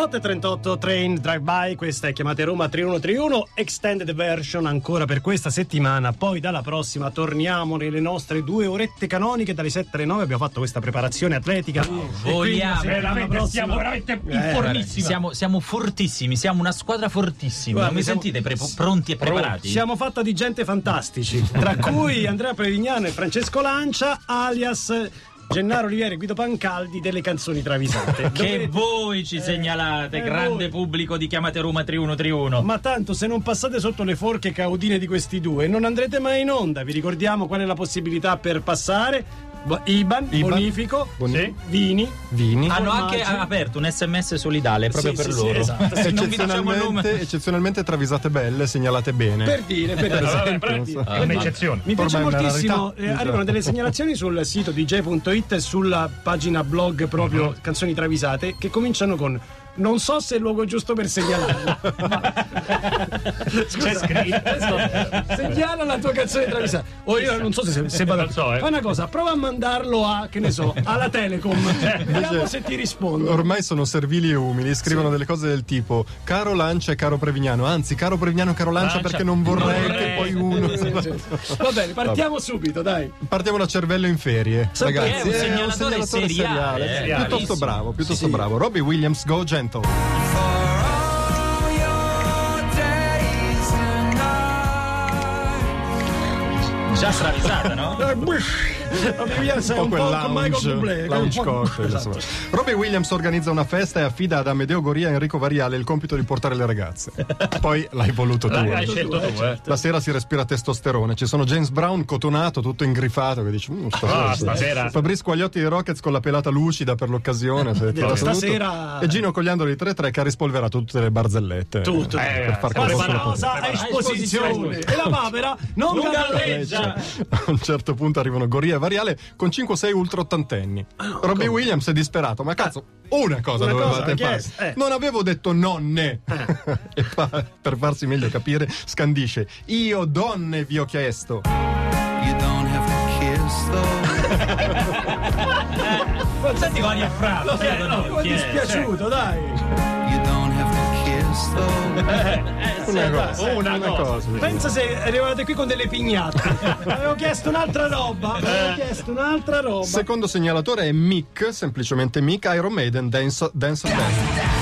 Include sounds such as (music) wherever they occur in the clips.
8.38 Train Drive By, questa è chiamata Roma 3131, extended version ancora per questa settimana, poi dalla prossima torniamo nelle nostre due orette canoniche, dalle 7 alle 9 abbiamo fatto questa preparazione atletica. Vogliamo. Veramente, siamo veramente in Siamo, siamo fortissimi, siamo una squadra fortissima. Guarda, non mi siamo- sentite pre- pronti e preparati? Siamo fatta di gente fantastici, tra (laughs) cui Andrea Prevignano e Francesco Lancia, alias Gennaro Olivieri e Guido Pancaldi delle canzoni travisate. Che Dovete- voi ci segnalate, eh, grande voi. pubblico di Chiamate Roma 3131. Ma tanto se non passate sotto le forche caudine di questi due non andrete mai in onda. Vi ricordiamo qual è la possibilità per passare. Iban, Iban, bonifico, boni- sì, vini. Vini. Hanno anche aperto un sms solidale proprio Sì, per sì, sì, loro. esatto. (laughs) Se non vi diciamo il nome. Eccezionalmente, eccezionalmente travisate belle, segnalate bene. Per dire, per dire. esempio, per non dire. so. È un'eccezione. Mi piace Ormai moltissimo, eh, arrivano delle segnalazioni sul sito dj.it e sulla pagina blog proprio Canzoni Travisate che cominciano con non so se è il luogo giusto per segnalarlo. (laughs) C'è scritto. Segnala la tua canzone travisata. O io non so se, se vado. Non so, eh. Fai una cosa, prova a mandarlo a, che ne so, alla Telecom. (laughs) Vediamo Invece- se ti rispondo. Ormai sono servili e umili, scrivono delle cose del tipo caro Lancia e caro Prevignano, anzi caro Prevignano caro Lancia, Lancia, perché non vorrei non che vorrei. poi uno... Va bene, partiamo subito, dai. Partiamo da cervello in ferie, Sempre- ragazzi. è un segnalatore seriale, eh, piuttosto bravo, piuttosto Sì, sì. bravo. Robbie Williams, Go Gentle. Già stravisata, no? Sei Un un po' po' quel con Michael lounge, Bublé. lounge un po'- cocktail, Esatto. Robbie Williams organizza una festa e affida ad Amedeo Goria e Enrico Variale il compito di portare le ragazze. Poi l'hai voluto tu. L'hai eh. scelto tu, eh. La sera si respira testosterone. Ci sono James Brown cotonato, tutto ingrifato, che dici, "Mm, stasera, Ah, stasera. Fabrice Quagliotti dei Rockets con la pelata lucida per l'occasione. stasera- tutto. E Gino Cogliandoli 3-3 che ha rispolverato tutte le barzellette. Tutto. eh, Eh, per far Cosa esposizione? E la papera non Non galleggia. galleggia. A un certo punto arrivano Goria e Variale con 5-6 ultra ottantenni. Robbie Williams è disperato, ma cazzo, una cosa Una cosa dovevate ha fare. chiesto, eh. Non avevo detto nonne. (laughs) e fa- per farsi meglio capire, scandisce: Io donne vi ho chiesto. You don't have to kiss though. (laughs) Senti Vania Fra. Lo sai, no, mi è dispiaciuto, dai. You don't have to kiss though. Una cosa. Una cosa. Pensa se arrivate qui con delle pignate. Avevo chiesto un'altra roba. Avevo chiesto un'altra roba. Secondo segnalatore è Mick, semplicemente Mick, Iron Maiden, Dance, Dance of Death.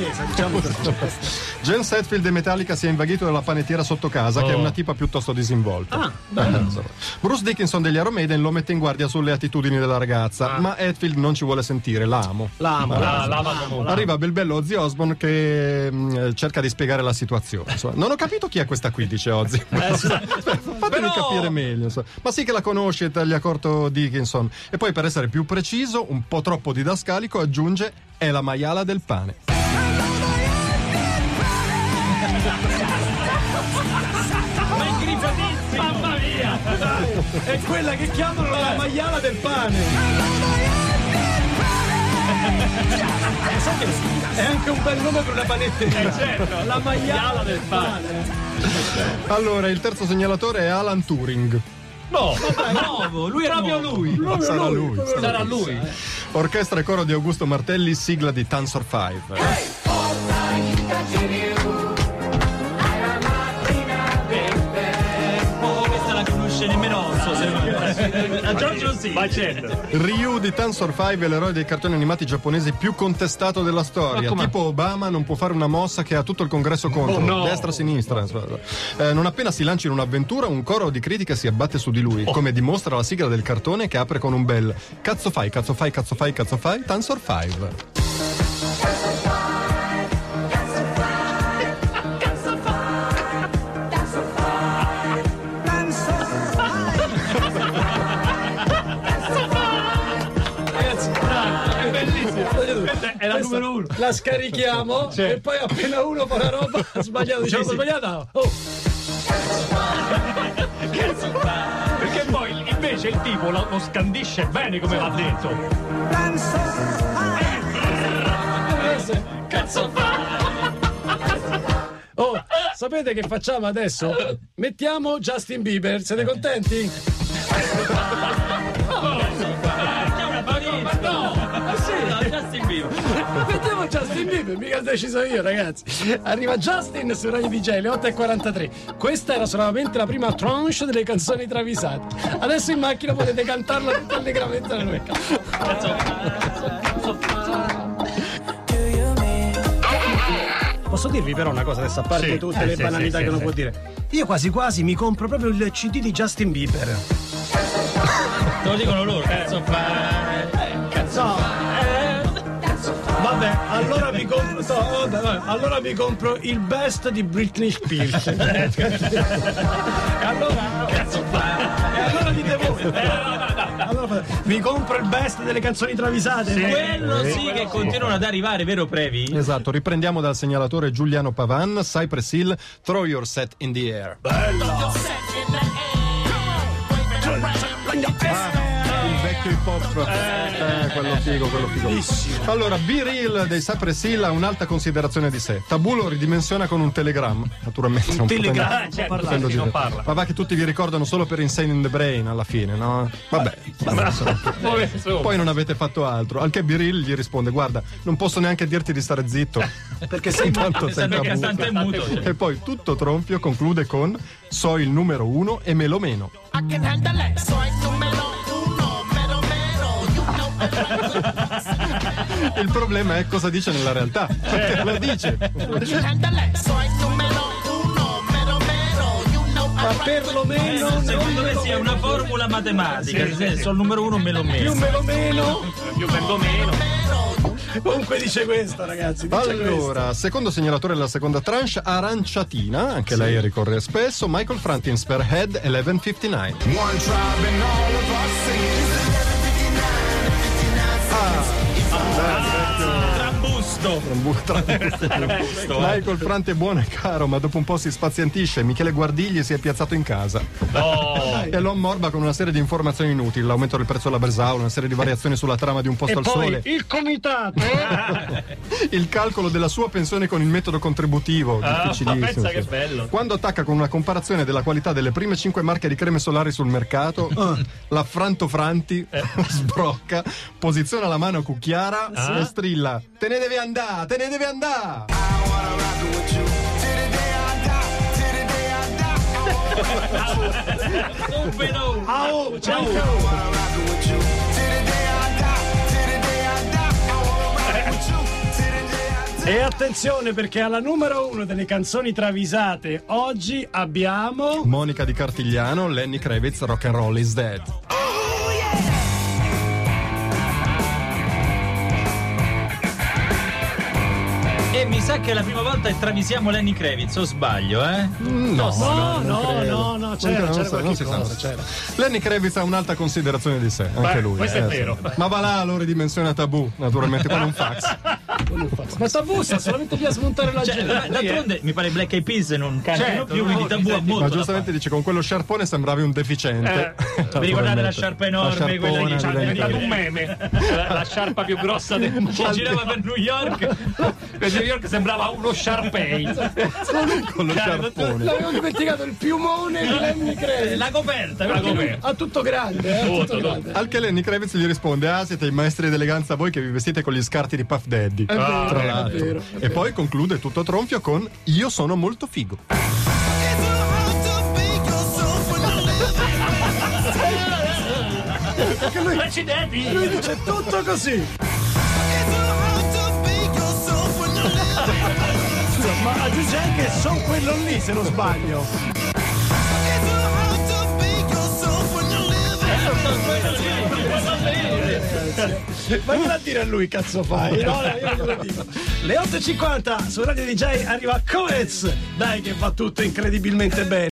Chiesa, diciamo così. (laughs) Jen Setfield e Metallica si è invaghito dalla panettiera sotto casa, che è una tipa piuttosto disinvolta. Ah, Eh. Bruce Dickinson degli Iron Maiden lo mette in guardia sulle attitudini della ragazza, ma Hetfield non ci vuole sentire, la amo. L'amo. La, la, la, la, Arriva bel bello Ozzy Osbourne che mm, cerca di spiegare la situazione. insomma. Non ho capito chi è questa qui, dice Ozzy. (laughs) Fatemi Però- capire meglio. insomma. Ma sì che la conosce, tagliacorto Dickinson. E poi per essere più preciso, un po' troppo didascalico, aggiunge è la maiala del pane. Ma è grifatissimo. Mamma mia. È quella che chiamano la maiala del pane. Eh, È anche un bel nome per una panetteria. certo. La maiala del pane. Allora, il terzo segnalatore è Alan Turing. No, (laughs) Nuovo, lui è Proprio lui. Proprio Sarà lui. lui, Sarà lui. Orchestra e coro di Augusto Martelli, sigla di Tansor 5. Oh, A Giorgio sì. ma certo. Ryu di Tansor 5 è l'eroe dei cartoni animati giapponesi più contestato della storia. Tipo Obama non può fare una mossa che ha tutto il congresso contro, Oh, no. destra-sinistra. Eh, non appena si lancia in un'avventura, un coro di critiche si abbatte su di lui, Oh. come dimostra la sigla del cartone che apre con un bel cazzo fai, cazzo fai, cazzo fai, cazzo fai, Tansor 5. La numero uno. La scarichiamo e poi appena uno fa una roba (laughs) sbagliata, diciamo Sì, sì. sbagliata. Oh, Perché poi invece il tipo lo, lo scandisce bene come va detto. cazzo fa? (laughs) Oh, sapete che facciamo adesso? Mettiamo Justin Bieber, siete contenti? (laughs) Mica ho deciso io, ragazzi. Arriva Justin su Radio DJ, le 8.43. Questa era solamente la prima tranche delle canzoni travisate. Adesso in macchina potete cantarla tutta allegramente alla noi. Posso dirvi però una cosa adesso, a parte Sì, tutte eh, le sì, banalità sì, che sì, uno sì. può dire. Io quasi quasi mi compro proprio il CD di Justin Bieber. Te lo dicono loro, cazzo fai. Allora mi compro, no, vabbè, vabbè, allora mi compro il best di Britney Spears. (laughs) e allora, cazzo fa? E allora dite voi. Allora, fa- mi compro il best delle canzoni travisate. Quello sì che continuano ad arrivare, vero Previ? Esatto, riprendiamo dal segnalatore Giuliano Pavan, Cypress Hill, Throw Your Set in the Air. Il vecchio hip hop, eh, quello figo, quello figo. Allora, Be Real dei Cypress Hill ha un'alta considerazione di sé. Tabù lo ridimensiona con un telegramma, naturalmente. non potendo- telegramma, certo, dire. non parla. Ma va che tutti vi ricordano solo per Insane in the Brain alla fine, no? Vabbè. Poi, non avete fatto altro. Al che Be Real gli risponde: Guarda, non posso neanche dirti di stare zitto. (laughs) Perché sei Tanto sei è muto. E poi tutto tronfio conclude con So il numero uno e me lo meno. I can handle it. Soy numero (laughs) Il problema è cosa dice nella realtà. Perché lo dice. Ma perlomeno Secondo me sia una formula matematica, nel senso il numero uno me lo più metto. meno meno. più vengo meno. Comunque dice questo, ragazzi. Dice questo. Allora, secondo segnalatore della seconda tranche, Aranciatina, anche lei ricorre spesso, Michael Frantins per Head 1159. One tribe and all of our Trambusto. Michael Frant è buono e caro, ma dopo un po' si spazientisce. Michele Guardigli si è piazzato in casa. (laughs) E lo ammorba con una serie di informazioni inutili: l'aumento del prezzo della Bresaula, una serie di variazioni sulla trama di un posto E al poi sole, il comitato. (laughs) il calcolo della sua pensione con il metodo contributivo. difficilissimo. pensa che bello. Quando attacca con una comparazione della qualità delle prime 5 marche di creme solari sul mercato, (laughs) l'affranto Franti sbrocca, posiziona la mano cucchiara e strilla: Te ne devi andare, te ne devi andare! I wanna rock it with you. Till the day I die. Till the day I die. I wanna Un fenomeno. Au, ciao. wanna rock it with you. Till the day I die. Till the day I die. I wanna rock it with you. Till the day I die. E attenzione perché alla numero uno delle canzoni travisate oggi abbiamo. Monica di Cartigliano, Lenny Kravitz, Rock and Roll is Dead. Mi sa che è la prima volta che travisiamo Lenny Kravitz, o sbaglio, eh? No, No, no, no, no, c'era, c'era qualche cosa, c'era. Lenny Kravitz ha un'alta considerazione di sé, anche Beh, lui. questo è eh, vero. sì. Ma va là, lo ridimensiona tabù, naturalmente con un fax. (laughs) Ma tabù sta solamente via a smontare la Cioè, gente. d'altronde mi pare Black Eyed Peas non cantano Certo, più, quindi no, tabù ha sì, molto Ma giustamente dice con quello sciarpone sembravi un deficiente. fare. (laughs) Vi ricordate la sciarpa enorme, quella di È di Lenny diventato un meme. La, la sciarpa più grossa del mondo. che girava per New York? Per New York sembrava uno Sharpei. Con lo sciarpone. L'avevo dimenticato il piumone di Lenny Kravitz. La coperta, La coperta. A tutto grande, eh? a Tutto, grande. Al che Lenny Kravitz gli risponde: Ah, siete i maestri d'eleganza voi che vi vestite con gli scarti di Puff Daddy. È vero, Tra è l'altro. vero, è E poi conclude tutto tronfio con Io sono molto figo. You live. Accidenti! Lui dice tutto così. Ma aggiunge anche sono quello lì se non sbaglio. Live. Vaglielo a dire a lui, cazzo fai? (laughs) No, no, io non lo dico. Le 8.50 su Radio DJ arriva Coez. Dai che va tutto incredibilmente bene.